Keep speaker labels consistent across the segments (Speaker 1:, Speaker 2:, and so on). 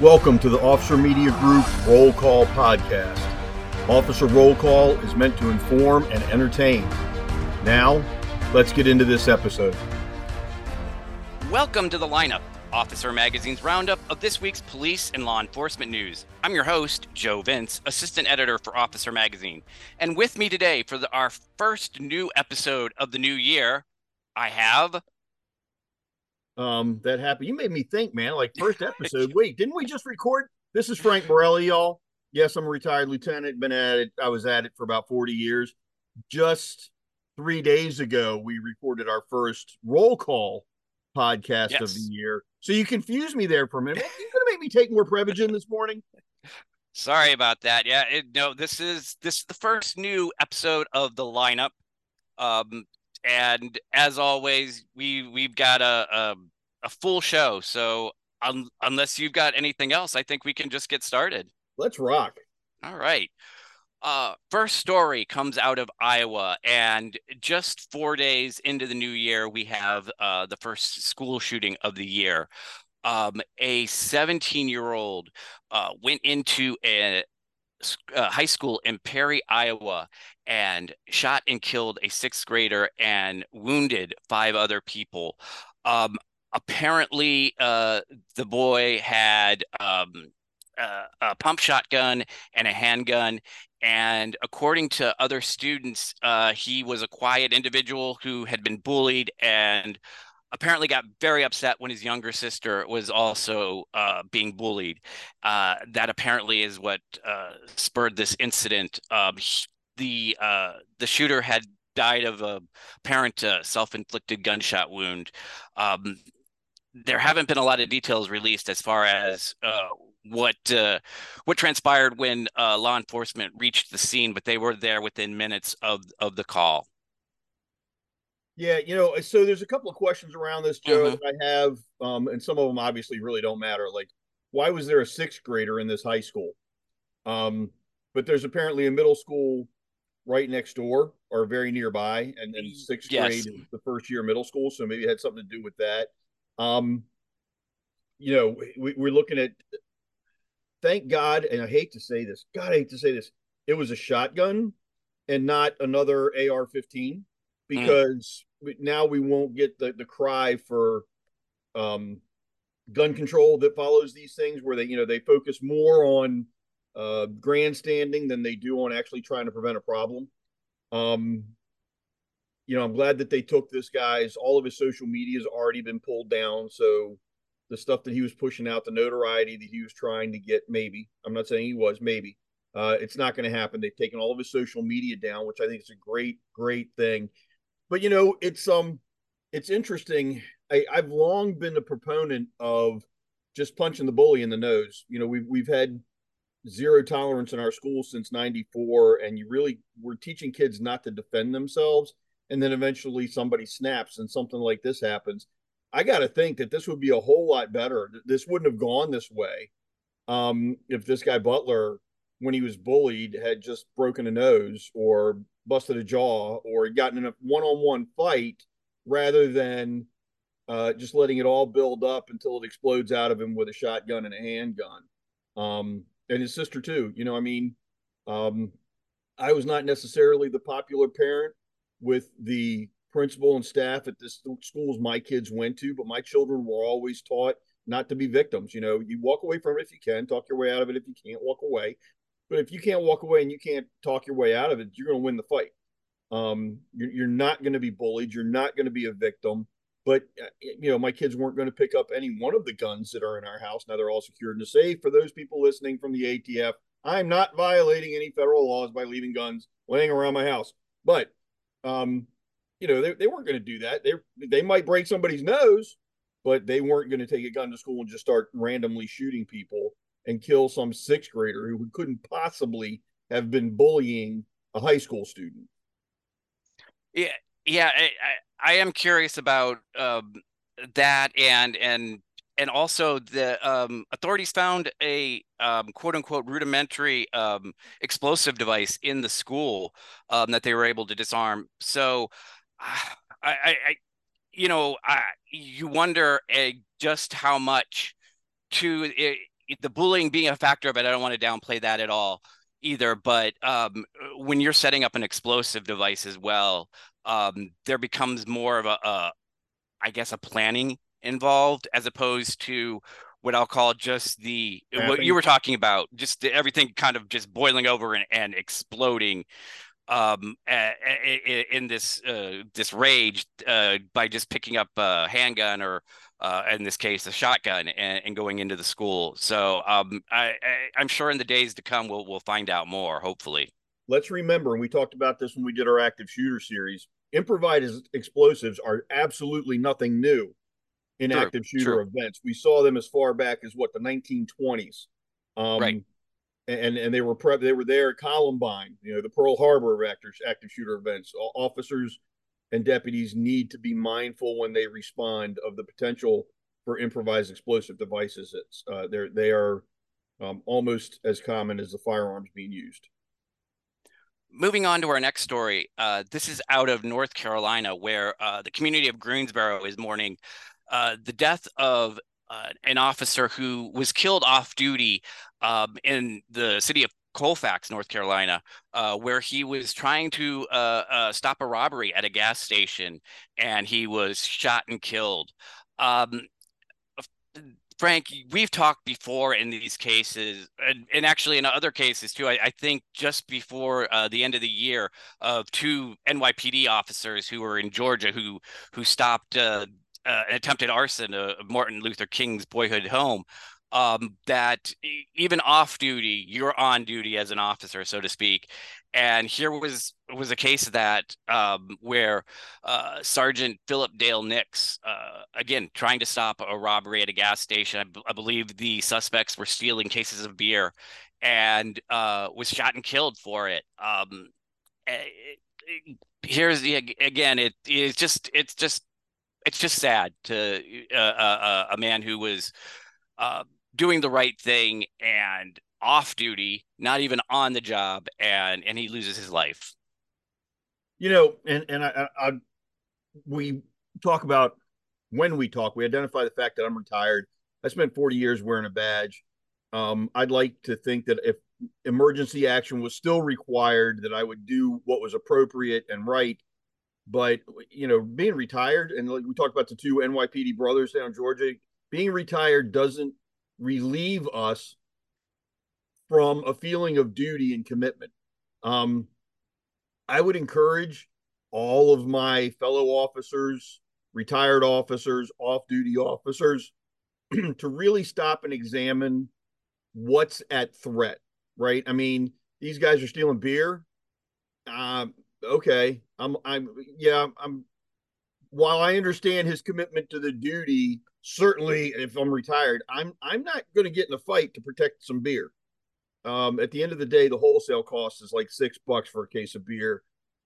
Speaker 1: Welcome to the Officer Media Group Roll Call Podcast. Officer Roll Call is meant to inform and entertain. Now, let's get into this episode.
Speaker 2: Welcome to the lineup, Officer Magazine's roundup of this week's police and law enforcement news. I'm your host, Joe Vince, assistant editor for Officer Magazine. And with me today for the, our first new episode of the new year, I have
Speaker 1: um, that happened. You made me think, man. Like first episode. Wait, didn't we just record? This is Frank Borelli, y'all. Yes, I'm a retired lieutenant. Been at it. I was at it for about 40 years. Just three days ago, we recorded our first roll call podcast yes. of the year. So you confused me there for a minute. You're gonna make me take more Prevagen this morning?
Speaker 2: Sorry about that. Yeah, it, no, this is this is the first new episode of the lineup. Um, and as always, we we've got a a, a full show. So un, unless you've got anything else, I think we can just get started.
Speaker 1: Let's rock.
Speaker 2: All right. Uh, first story comes out of Iowa, and just four days into the new year, we have uh, the first school shooting of the year. Um, a 17 year old uh, went into a, a, high school in Perry, Iowa, and shot and killed a sixth grader and wounded five other people. Um, apparently, uh, the boy had um, a pump shotgun and a handgun. And according to other students, uh, he was a quiet individual who had been bullied and apparently got very upset when his younger sister was also uh, being bullied. Uh, that apparently is what uh, spurred this incident. Um, the uh, the shooter had died of a apparent uh, self-inflicted gunshot wound. Um, there haven't been a lot of details released as far as uh, what uh, what transpired when uh, law enforcement reached the scene, but they were there within minutes of of the call.
Speaker 1: Yeah, you know, so there's a couple of questions around this, Joe. Mm-hmm. I have, um, and some of them obviously really don't matter. Like, why was there a sixth grader in this high school? Um, but there's apparently a middle school right next door or very nearby, and then sixth yes. grade is the first year of middle school, so maybe it had something to do with that. Um, you know, we, we're looking at thank God, and I hate to say this, God, I hate to say this, it was a shotgun and not another AR 15 hmm. because mm. now we won't get the, the cry for um, gun control that follows these things where they, you know, they focus more on uh, grandstanding than they do on actually trying to prevent a problem. Um, you know, I'm glad that they took this guy's, all of his social media has already been pulled down. So, the stuff that he was pushing out, the notoriety that he was trying to get, maybe. I'm not saying he was, maybe. Uh, it's not going to happen. They've taken all of his social media down, which I think is a great, great thing. But you know, it's um, it's interesting. I, I've long been a proponent of just punching the bully in the nose. You know, we've we've had zero tolerance in our schools since 94 and you really we're teaching kids not to defend themselves and then eventually somebody snaps and something like this happens I got to think that this would be a whole lot better. This wouldn't have gone this way um, if this guy Butler, when he was bullied, had just broken a nose or busted a jaw or gotten in a one-on-one fight rather than uh, just letting it all build up until it explodes out of him with a shotgun and a handgun. Um, and his sister too. You know, I mean, um, I was not necessarily the popular parent with the principal and staff at the schools my kids went to, but my children were always taught not to be victims. You know, you walk away from it if you can, talk your way out of it if you can't walk away. But if you can't walk away and you can't talk your way out of it, you're going to win the fight. Um, you're, you're not going to be bullied. You're not going to be a victim. But uh, you know, my kids weren't going to pick up any one of the guns that are in our house. Now they're all secured and safe. For those people listening from the ATF, I'm not violating any federal laws by leaving guns laying around my house. But um, you know, they, they weren't going to do that. They they might break somebody's nose, but they weren't going to take a gun to school and just start randomly shooting people and kill some sixth grader who couldn't possibly have been bullying a high school student.
Speaker 2: Yeah, yeah, I, I, I am curious about um, that and and and also the um, authorities found a um, quote unquote rudimentary um, explosive device in the school um, that they were able to disarm. So I, I, I you know, I, you wonder uh, just how much to it, the bullying being a factor it, I don't want to downplay that at all either. But um, when you're setting up an explosive device as well, um, there becomes more of a, a, I guess, a planning involved as opposed to what I'll call just the what you were talking about, just the, everything kind of just boiling over and, and exploding um, in this uh, this rage uh, by just picking up a handgun or uh, in this case a shotgun and, and going into the school. So um, I, I, am sure in the days to come we'll we'll find out more. Hopefully.
Speaker 1: Let's remember, and we talked about this when we did our active shooter series. Improvised explosives are absolutely nothing new in true, active shooter true. events. We saw them as far back as what the 1920s. Um, right and and they were pre- they were there at Columbine, you know, the Pearl Harbor active active shooter events. Officers and deputies need to be mindful when they respond of the potential for improvised explosive devices. It's uh, they're they are um, almost as common as the firearms being used.
Speaker 2: Moving on to our next story, uh, this is out of North Carolina, where uh, the community of Greensboro is mourning uh, the death of uh, an officer who was killed off duty um, in the city of Colfax, North Carolina, uh, where he was trying to uh, uh, stop a robbery at a gas station and he was shot and killed. Um, Frank, we've talked before in these cases, and, and actually in other cases too. I, I think just before uh, the end of the year, of two NYPD officers who were in Georgia who who stopped uh, uh, an attempted arson of Martin Luther King's boyhood home um, that even off duty, you're on duty as an officer, so to speak. And here was was a case that um, where uh, Sergeant Philip Dale Nix, uh, again trying to stop a robbery at a gas station. I, b- I believe the suspects were stealing cases of beer, and uh, was shot and killed for it. Um, it, eh, it here's the again. It it's just it's just it's just sad to uh, uh, uh a man who was uh, doing the right thing and off duty, not even on the job, and and he loses his life.
Speaker 1: You know, and and I, I we talk about when we talk, we identify the fact that I'm retired. I spent 40 years wearing a badge. Um, I'd like to think that if emergency action was still required, that I would do what was appropriate and right. But you know, being retired, and like we talked about the two NYPD brothers down in Georgia, being retired doesn't relieve us from a feeling of duty and commitment. Um, I would encourage all of my fellow officers, retired officers, off duty officers to really stop and examine what's at threat, right? I mean, these guys are stealing beer. Um, okay. I'm, I'm, yeah, I'm, while I understand his commitment to the duty, certainly if I'm retired, I'm I'm not going to get in a fight to protect some beer. Um, at the end of the day, the wholesale cost is like six bucks for a case of beer.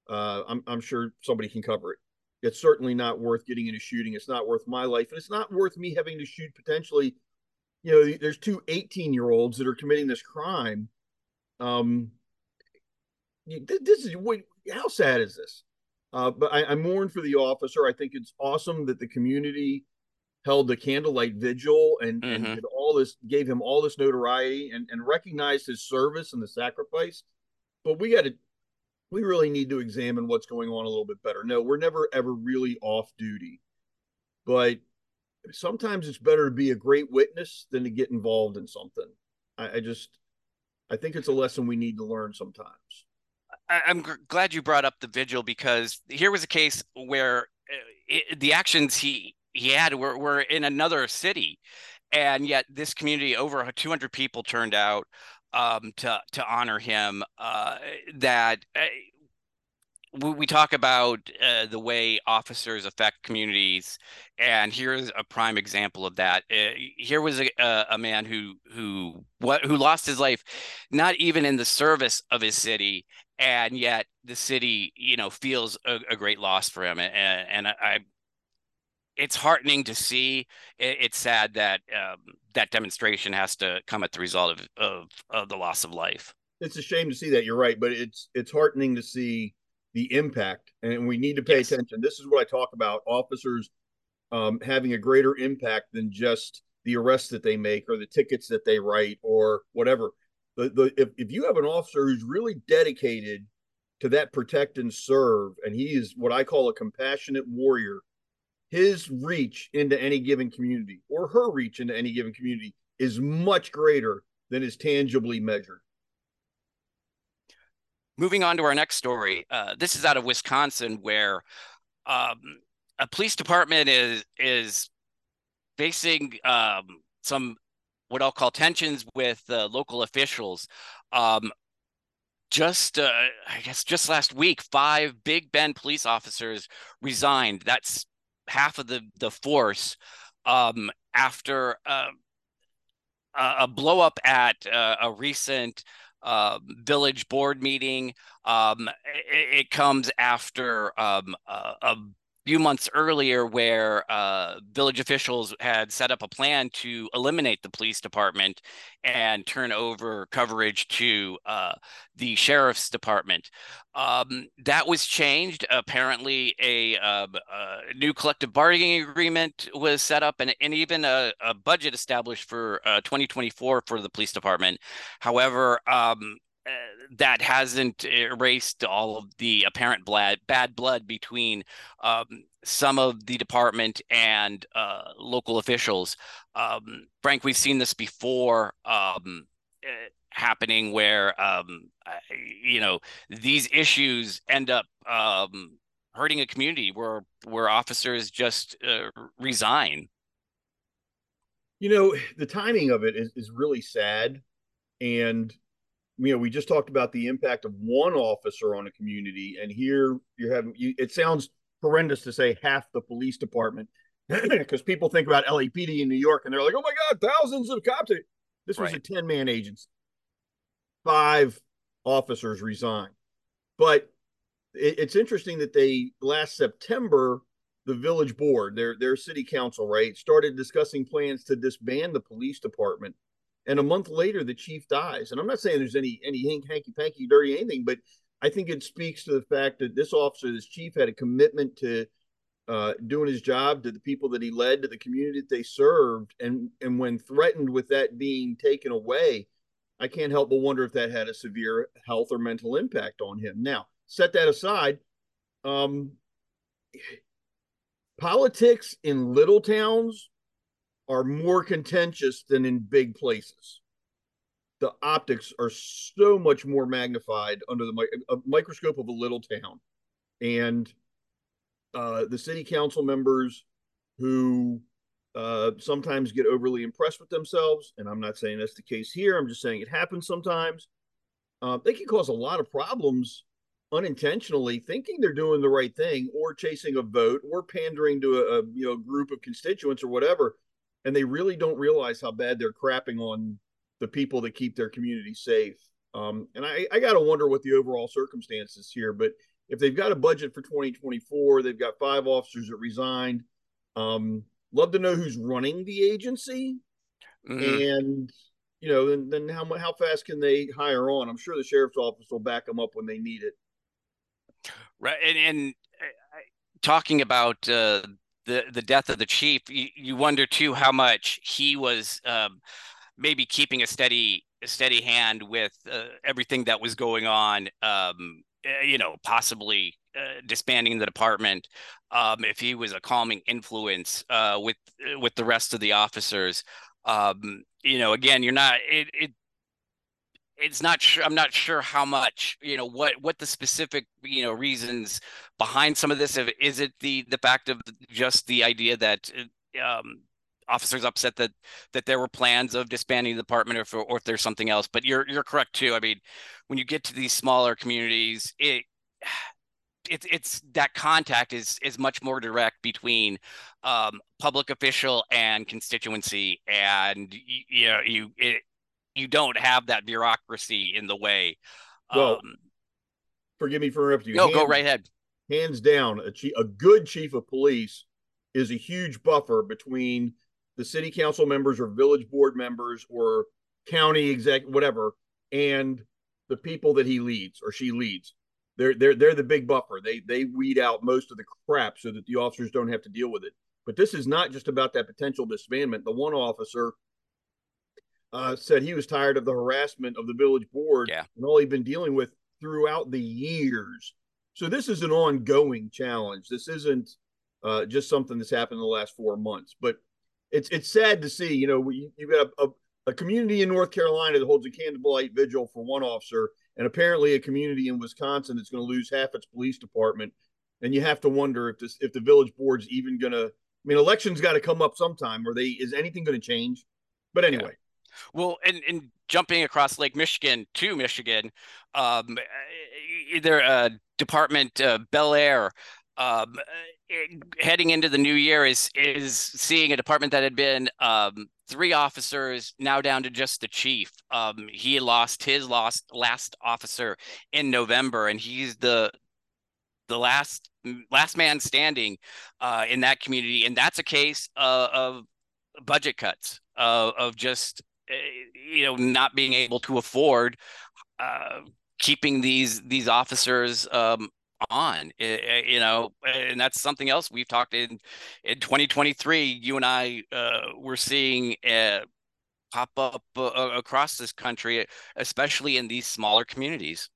Speaker 1: Uh, I'm I'm sure somebody can cover it. It's certainly not worth getting into shooting. It's not worth my life, and it's not worth me having to shoot potentially. You know, there's two 18 year olds that are committing this crime. Um, this is what, how sad is this? Uh, but I, I mourn for the officer. I think it's awesome that the community held the candlelight vigil and, mm-hmm. and all this gave him all this notoriety and, and recognized his service and the sacrifice. But we got to we really need to examine what's going on a little bit better. No, we're never ever really off duty. But sometimes it's better to be a great witness than to get involved in something. I, I just I think it's a lesson we need to learn sometimes.
Speaker 2: I'm g- glad you brought up the vigil because here was a case where uh, it, the actions he he had were, were in another city and yet this community over 200 people turned out um, to to honor him uh, that uh, we, talk about uh, the way officers affect communities and here's a prime example of that. Here was a, a man who who what who lost his life not even in the service of his city and yet the city you know feels a, a great loss for him and, and I, it's heartening to see. it's sad that um, that demonstration has to come at the result of, of, of the loss of life.
Speaker 1: It's a shame to see that. You're right, but it's it's heartening to see the impact, and we need to pay yes. attention. This is what I talk about: officers um, having a greater impact than just the arrests that they make or the tickets that they write or whatever. The, the if, if you have an officer who's really dedicated to that protect and serve, and he is what I call a compassionate warrior, his reach into any given community or her reach into any given community is much greater than is tangibly measured.
Speaker 2: Moving on to our next story. Uh, this is out of Wisconsin, where um, a police department is is facing um, some what I'll call tensions with uh, local officials. Um, just uh, I guess just last week, five Big Bend police officers resigned. That's half of the the force um, after uh, a blow up at uh, a recent uh, village board meeting. Um, it, it, comes after um, a, a few months earlier where uh, village officials had set up a plan to eliminate the police department and turn over coverage to uh, the sheriff's department. Um, that was changed. Apparently, a, uh, a, new collective bargaining agreement was set up and, and even a, a budget established for uh, 2024 for the police department. However, um, that hasn't erased all of the apparent bad, bad blood between um, some of the department and uh, local officials. Um, Frank, we've seen this before um, uh, happening where, um, you know, these issues end up um, hurting a community where where officers just uh, resign.
Speaker 1: You know, the timing of it is, is really sad. And you know, we just talked about the impact of one officer on a community, and here you're having. You, it sounds horrendous to say half the police department, because people think about LAPD in New York, and they're like, "Oh my God, thousands of cops!" This was right. a ten man agency. Five officers resigned, but it, it's interesting that they last September the village board, their their city council, right, started discussing plans to disband the police department and a month later the chief dies. And i'm not saying there's any any hanky panky dirty anything but i think it speaks to the fact that this officer this chief had a commitment to uh, doing his job to the people that he led to the community that they served. And and when threatened with that being taken away i can't help but wonder if that had a severe health or mental impact on him. Now set that aside um politics in little towns are more contentious than in big places. The optics are so much more magnified under the a microscope of a little town, and uh, the city council members who uh, sometimes get overly impressed with themselves, and I'm not saying that's the case here. I'm just saying it happens sometimes. Uh, they can cause a lot of problems unintentionally, thinking they're doing the right thing, or chasing a vote, or pandering to a, a you know group of constituents or whatever and they really don't realize how bad they're crapping on the people that keep their community safe. Um, and I, I got to wonder what the overall circumstances here. But if they've got a budget for 2024, they've got five officers that resigned. Um, love to know who's running the agency, mm-hmm. and you know, then then how how fast can they hire on? I'm sure the sheriff's office will back them up when they need it.
Speaker 2: Right, and, and uh, talking about uh, the the death of the chief, you, you wonder too how much he was um, maybe keeping a steady a steady hand with uh, everything that was going on. Um, eh, you know, possibly uh, disbanding the department. Um, if he was a calming influence uh, with with the rest of the officers. Um, you know, again, you're not it, it it's not sure i'm not sure how much you know what what the specific you know reasons behind some of this is it the the fact of just the idea that um, officers upset that that there were plans of disbanding the department or if, or if there's something else but you're you're correct too i mean when you get to these smaller communities it it's it's that contact is is much more direct between um, public official and constituency and you, you know you it, you don't have that bureaucracy in the way.
Speaker 1: Well, um, forgive me for interrupting you.
Speaker 2: No, go right ahead.
Speaker 1: Hands down, a, chief, a good chief of police is a huge buffer between the city council members or village board members or county exec whatever and the people that he leads or she leads they're they're they're the big buffer they they weed out most of the crap so that the officers don't have to deal with it But this is not just about that potential disbandment. The one officer uh, said he was tired of the harassment of the village board
Speaker 2: yeah.
Speaker 1: and all he'd been dealing with throughout the years. So this is an ongoing challenge. This isn't uh, just something that's happened in the last four months. But it's it's sad to see. You know, we, you've got a, a, a community in North Carolina that holds a candlelight vigil for one officer, and apparently a community in Wisconsin that's going to lose half its police department. And you have to wonder if this if the village board's even going to. I mean, elections got to come up sometime. Are they? Is anything going to change? But anyway. Yeah.
Speaker 2: Well, and, and jumping across Lake Michigan to Michigan, um, their uh, department uh, Bellaire um, heading into the new year is is seeing a department that had been um, three officers now down to just the chief. Um, he lost his lost last officer in November, and he's the the last last man standing uh, in that community, and that's a case of budget cuts uh, of just eh, you know not being able to afford uh, keeping these these officers um, on you know and that's something else we've talked in in 2023 you and i uh, we're seeing uh, pop up uh, across this country especially in these smaller communities.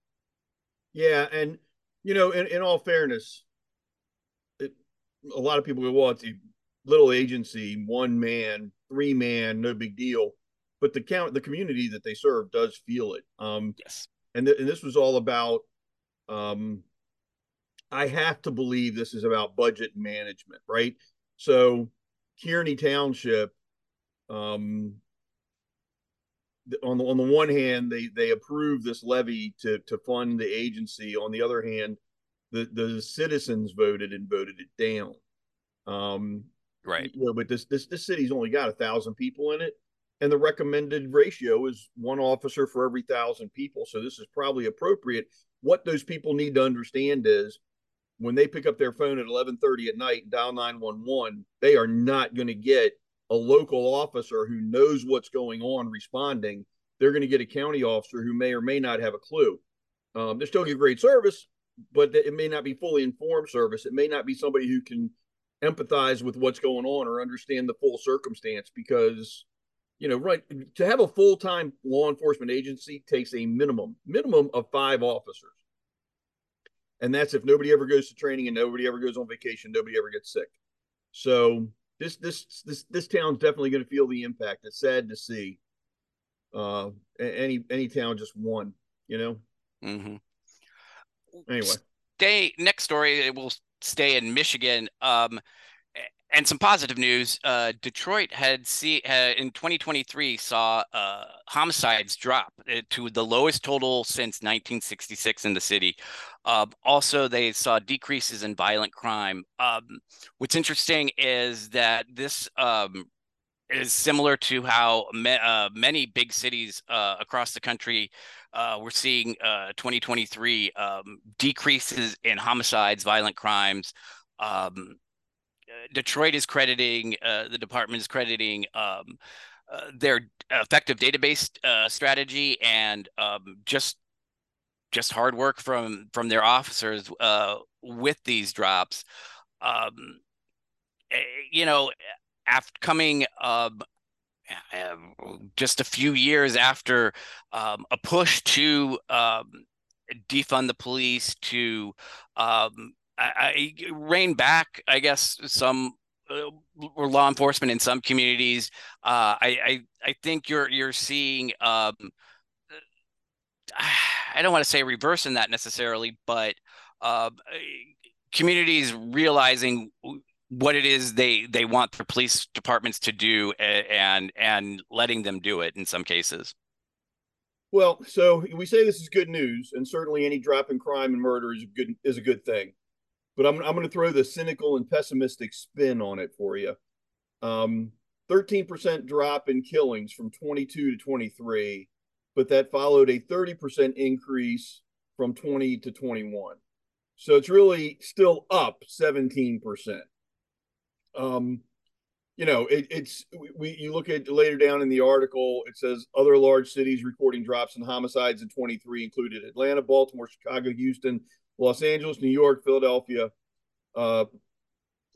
Speaker 1: Yeah and you know in, in all fairness it, a lot of people go well it's a little agency one man three man no big deal. But the count the community that they serve does feel it. Um
Speaker 2: yes
Speaker 1: and, th- and this was all about um I have to believe this is about budget management, right? So Kearney Township, um, on the on the one hand, they they approve this levy to to fund the agency. On the other hand, the the citizens voted and voted it down. Um,
Speaker 2: right.
Speaker 1: You know, but this this this city's only got a thousand people in it, and the recommended ratio is one officer for every thousand people. So this is probably appropriate. What those people need to understand is when they pick up their phone at 11:30 at night and dial 911, they are not going to get a local officer who knows what's going on responding. They're going to get a county officer who may or may not have a clue. Um, they're still get great service, but it may not be fully informed service. It may not be somebody who can empathize with what's going on or understand the full circumstance because you know right to have a full-time law enforcement agency takes a minimum minimum of five officers and that's if nobody ever goes to training and nobody ever goes on vacation, nobody ever gets sick. So this this this this town's definitely going to feel the impact. It's sad to see. Uh, any any town just one, you know.
Speaker 2: Mm-hmm.
Speaker 1: Anyway,
Speaker 2: stay next story. We'll stay in Michigan. Um, and some positive news. Uh, Detroit had see uh, in 2023 saw uh, homicides drop uh, to the lowest total since 1966 in the city. Um, also, they saw decreases in violent crime. Um, what's interesting is that this um, is similar to how me, uh, many big cities uh, across the country we're seeing 2023 um, decreases in homicides, violent crimes. Um, Detroit is crediting uh, the department is crediting um, uh, their effective database uh, strategy and um, just just hard work from from their officers uh, with these drops. Um, eh, you know, after coming um, just a few years after um, a push to um, defund the police to um, I, I rein back, I guess, some uh, law enforcement in some communities. Uh, I, I, I think you're you're seeing. Um, I don't want to say reversing that necessarily, but uh, communities realizing what it is they they want their police departments to do and and letting them do it in some cases.
Speaker 1: Well, so we say this is good news, and certainly any drop in crime and murder is a good is a good thing but I'm, I'm going to throw the cynical and pessimistic spin on it for you. Um, 13% drop in killings from 22 to 23, but that followed a 30% increase from 20 to 21. So it's really still up 17%. Um, you know, it, it's we you look at later down in the article, it says other large cities reporting drops in homicides in 23 included Atlanta, Baltimore, Chicago, Houston, Los Angeles, New York, Philadelphia. Uh,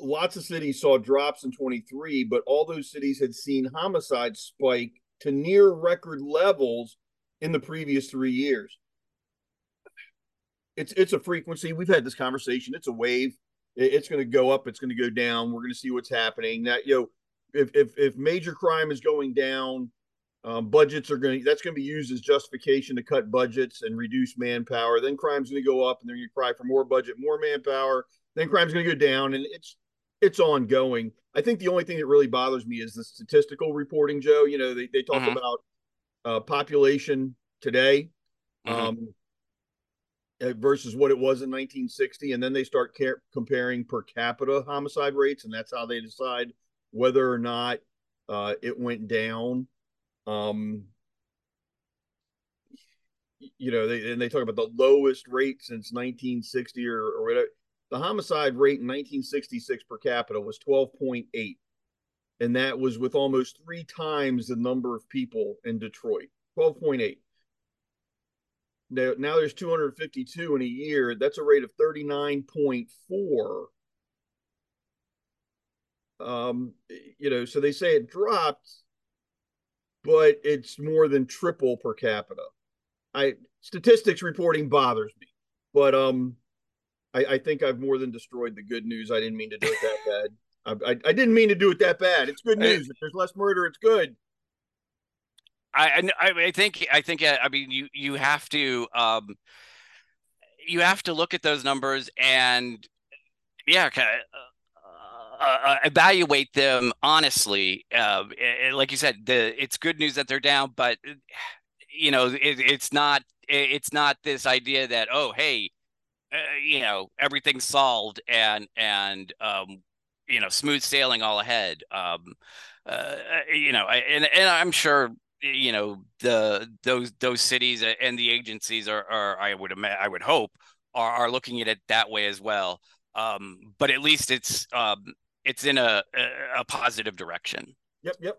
Speaker 1: lots of cities saw drops in 23, but all those cities had seen homicides spike to near record levels in the previous three years. It's it's a frequency. We've had this conversation. It's a wave. It's going to go up. It's going to go down. We're going to see what's happening. That you know, if if if major crime is going down, um, budgets are going. to That's going to be used as justification to cut budgets and reduce manpower. Then crime's going to go up, and then you cry for more budget, more manpower. Then crime's going to go down, and it's it's ongoing. I think the only thing that really bothers me is the statistical reporting, Joe. You know, they, they talk mm-hmm. about uh, population today mm-hmm. um, uh, versus what it was in 1960. And then they start care- comparing per capita homicide rates. And that's how they decide whether or not uh, it went down. Um, you know, they, and they talk about the lowest rate since 1960 or, or whatever. The homicide rate in 1966 per capita was 12.8. And that was with almost three times the number of people in Detroit, 12.8. Now, now there's 252 in a year. That's a rate of 39.4. Um, you know, so they say it dropped, but it's more than triple per capita. I statistics reporting bothers me, but um, I, I, think I've more than destroyed the good news. I didn't mean to do it that bad. I, I, I, didn't mean to do it that bad. It's good news. If there's less murder, it's good.
Speaker 2: I I I think I think I mean you you have to um you have to look at those numbers and yeah uh, uh, uh, evaluate them honestly. Uh, like you said, the it's good news that they're down, but you know it, it's not it's not this idea that oh hey uh, you know everything's solved and and um, you know smooth sailing all ahead. Um, uh, you know, and and I'm sure you know the those those cities and the agencies are, are I would I would hope are, are looking at it that way as well. Um, but at least it's um, it's in a, a positive direction.
Speaker 1: Yep, yep.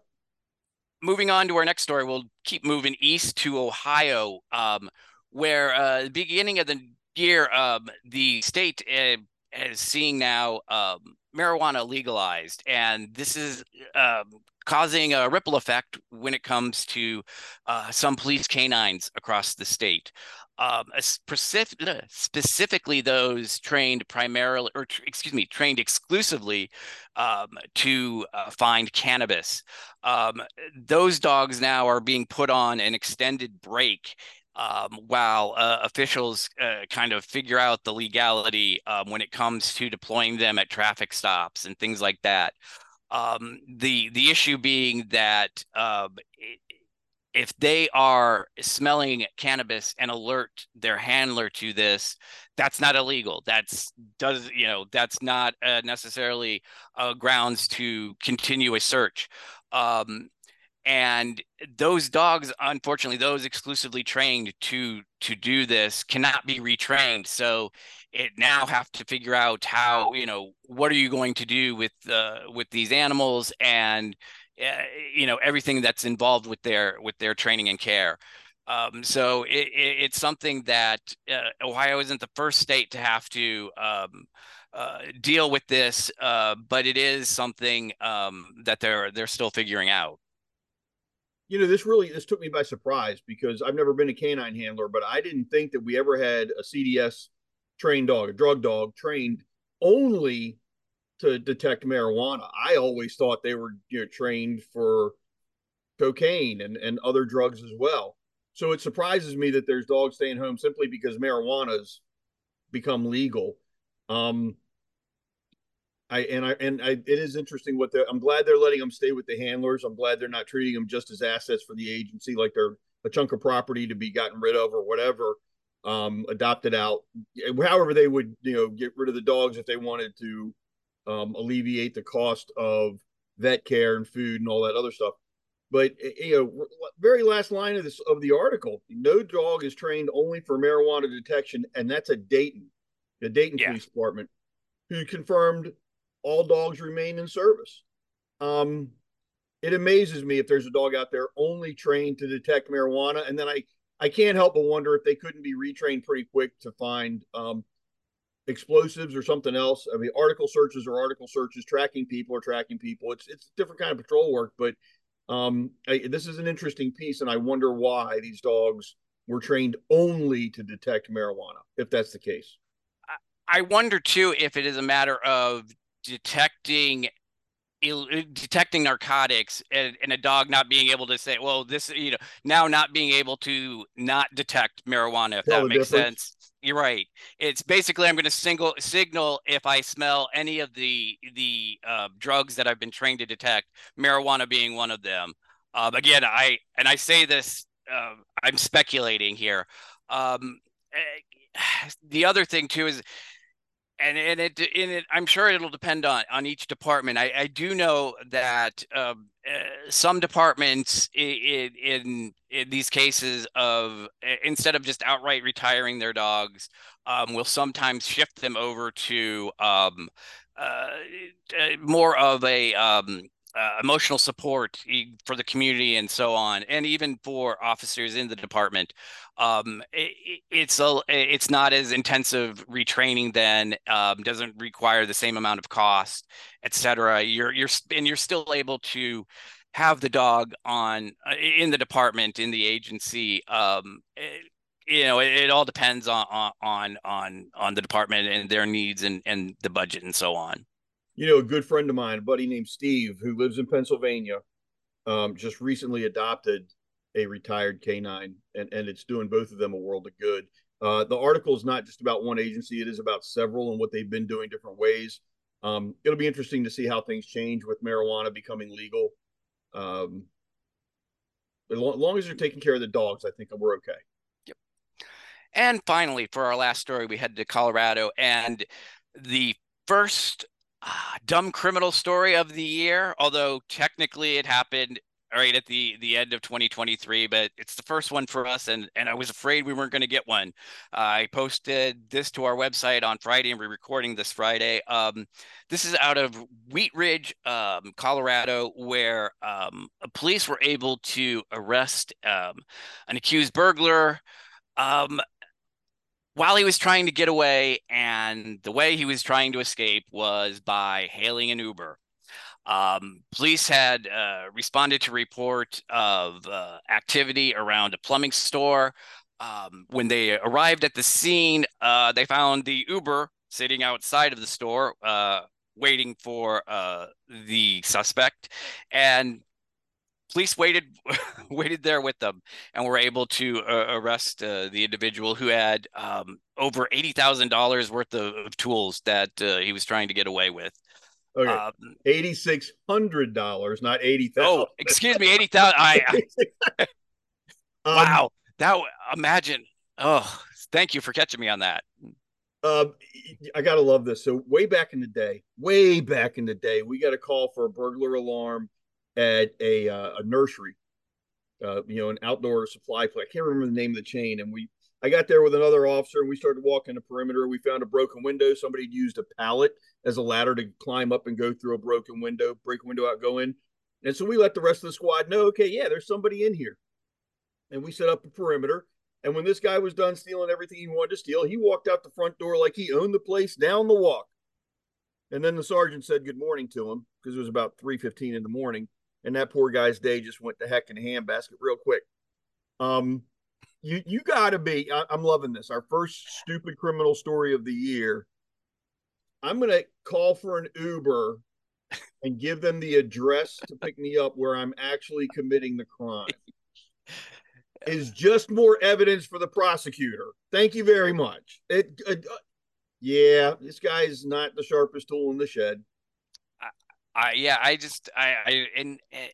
Speaker 2: Moving on to our next story, we'll keep moving east to Ohio, um, where uh, the beginning of the year, um, the state uh, is seeing now um, marijuana legalized, and this is um, causing a ripple effect when it comes to uh, some police canines across the state. Um, specific, specifically those trained primarily, or excuse me, trained exclusively um, to uh, find cannabis. Um, those dogs now are being put on an extended break um, while uh, officials uh, kind of figure out the legality um, when it comes to deploying them at traffic stops and things like that. Um, the the issue being that um, if they are smelling cannabis and alert their handler to this, that's not illegal. That's does you know that's not uh, necessarily uh, grounds to continue a search. Um, and those dogs unfortunately those exclusively trained to to do this cannot be retrained so it now have to figure out how you know what are you going to do with uh, with these animals and you know everything that's involved with their with their training and care. Um, so it, it, it's something that uh, ohio isn't the first state to have to um, uh, deal with this uh, but it is something um, that they're they're still figuring out.
Speaker 1: You know, this really this took me by surprise because I've never been a canine handler, but I didn't think that we ever had a CDS trained dog, a drug dog trained only to detect marijuana. I always thought they were you know trained for cocaine and and other drugs as well. So it surprises me that there's dogs staying home simply because marijuana's become legal. Um, I and I and I, it is interesting what they're. I'm glad they're letting them stay with the handlers. I'm glad they're not treating them just as assets for the agency, like they're a chunk of property to be gotten rid of or whatever, um, adopted out. However, they would you know get rid of the dogs if they wanted to um, alleviate the cost of vet care and food and all that other stuff. But eh, you know, very last line of this of the article: no dog is trained only for marijuana detection, and that's a Dayton, the Dayton yeah. Police Department, who confirmed all dogs remain in service. Um, it amazes me if there's a dog out there only trained to detect marijuana, and then I I can't help but wonder if they couldn't be retrained pretty quick to find um, explosives or something else. I mean, article searches or article searches, tracking people or tracking people. It's it's different kind of patrol work, but um, I, this is an interesting piece, and I wonder why these dogs were trained only to detect marijuana, if that's the case.
Speaker 2: I wonder too if it is a matter of detecting detecting narcotics and, and, a dog not being able to say, well, this, you know, now not being able to not detect marijuana, if Tell that makes difference. sense. You're right. It's basically I'm going to single signal if I smell any of the the uh, drugs that I've been trained to detect, marijuana being one of them. Um, again, I and I say this, uh, I'm speculating here. Um, eh, the other thing too is and and it, and it I'm sure it'll depend on on each department. I, I do know that um, uh, some departments in, in, in these cases of instead of just outright retiring their dogs, um, will sometimes shift them over to um, uh, uh more of a um, uh, emotional support for the community and so on, and even for officers in the department. Um, it, it's a it's not as intensive retraining. Then um, doesn't require the same amount of cost, etc. You're you're and you're still able to have the dog on uh, in the department in the agency. Um, it, you know, it, it, all depends on on on on the department and their needs and and the budget and so on
Speaker 1: you know, a good friend of mine, a buddy named Steve, who lives in Pennsylvania, um, just recently adopted a retired canine, and and it's doing both of them a world of good. Uh, the article is not just about one agency; it is about several and what they've been doing different ways. Um, it'll be interesting to see how things change with marijuana becoming legal. Um, as long as they're taking care of the dogs, I think we're okay. Yep.
Speaker 2: And finally, for our last story, we head to Colorado, and the first uh, dumb criminal story of the year, although technically it happened right at the the end of 2023 but it's the first one for us and and i was afraid we weren't going to get one. Uh, i posted this to our website on friday and we're recording this friday. Um, this is out of wheat ridge um, colorado where um, police were able to arrest um, an accused burglar. Um, while he was trying to get away, and the way he was trying to escape was by hailing an Uber. Um, police had uh, responded to report of uh, activity around a plumbing store. Um, when they arrived at the scene, uh, they found the Uber sitting outside of the store, uh, waiting for uh, the suspect, and police waited waited there with them and were able to uh, arrest uh, the individual who had um, over eighty thousand dollars worth of, of, tools that uh, he was trying to get away with.
Speaker 1: Okay, um, eighty six hundred dollars, not eighty thousand. Oh,
Speaker 2: excuse me, eighty thousand. I, I um, wow, that imagine. Oh, thank you for catching me on that.
Speaker 1: Uh, I gotta love this. So way back in the day, way back in the day, we got a call for a burglar alarm at a uh, a nursery, uh, you know, an outdoor supply place. I can't remember the name of the chain. And we, I got there with another officer, and we started walking the perimeter. We found a broken window. Somebody had used a pallet as a ladder to climb up and go through a broken window, break a window out, go in. And so we let the rest of the squad know, okay, yeah, there's somebody in here. And we set up a perimeter. And when this guy was done stealing everything he wanted to steal, he walked out the front door like he owned the place down the walk. And then the sergeant said good morning to him because it was about 3:15 in the morning and that poor guy's day just went to heck in a handbasket real quick. Um, you you got to be. I, I'm loving this. Our first stupid criminal story of the year. I'm gonna call for an Uber and give them the address to pick me up where I'm actually committing the crime. Is just more evidence for the prosecutor. Thank you very much. It, uh, yeah, this guy is not the sharpest tool in the shed.
Speaker 2: I yeah, I just I I and, and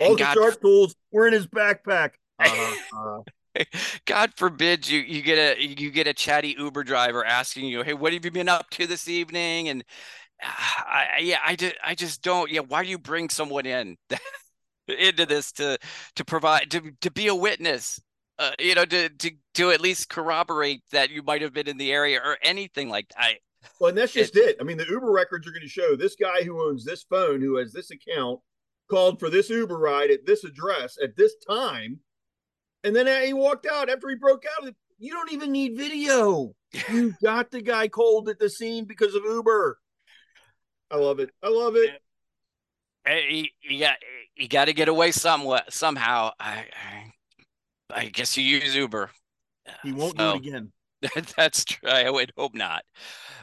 Speaker 1: all the God, sharp tools were in his backpack. Uh-huh,
Speaker 2: uh. God forbid you you get a you get a chatty Uber driver asking you, "Hey, what have you been up to this evening?" And I, yeah, I did. I just don't. Yeah, why do you bring someone in into this to to provide to to be a witness? Uh, you know, to to to at least corroborate that you might have been in the area or anything like that. I
Speaker 1: well, and that's just it. I mean, the Uber records are going to show this guy who owns this phone, who has this account, called for this Uber ride at this address at this time, and then uh, he walked out after he broke out. You don't even need video. you got the guy cold at the scene because of Uber. I love it. I love it.
Speaker 2: Hey, you got you got to get away somewhat somehow. I, I, I guess you use Uber.
Speaker 1: He won't so, do it again.
Speaker 2: That's true. I would hope not.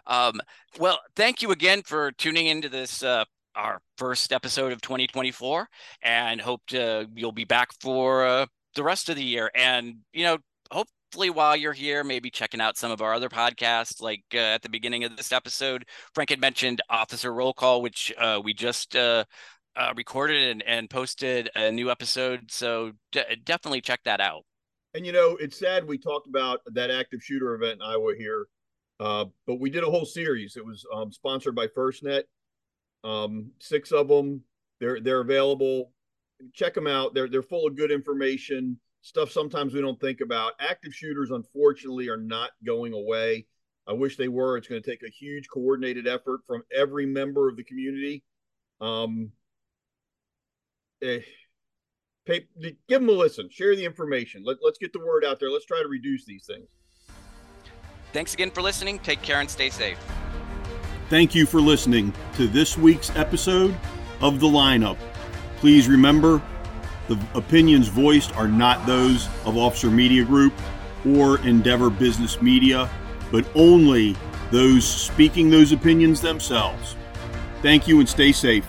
Speaker 2: Um, well, thank you again for tuning into this uh, our first episode of 2024, and hope to you'll be back for uh, the rest of the year. And you know, hopefully while you're here, maybe checking out some of our other podcasts. Like uh, at the beginning of this episode, Frank had mentioned Officer Roll Call, which uh, we just uh, uh, recorded and, and posted a new episode. So definitely check that out.
Speaker 1: And you know, it's sad we talked about that active shooter event in Iowa here, uh, but we did a whole series. It was um, sponsored by FirstNet. Um, six of them. They're they're available. Check them out. They're they're full of good information stuff sometimes we don't think about. Active shooters, unfortunately, are not going away. I wish they were. It's going to take a huge coordinated effort from every member of the community. Um, eh, pay, give them a listen. Share the information. Let, let's get the word out there. Let's try to reduce these things.
Speaker 2: Thanks again for listening. Take care and stay safe.
Speaker 1: Thank you for listening to this week's episode of The Lineup. Please remember the opinions voiced are not those of Officer Media Group or Endeavor Business Media, but only those speaking those opinions themselves. Thank you and stay safe.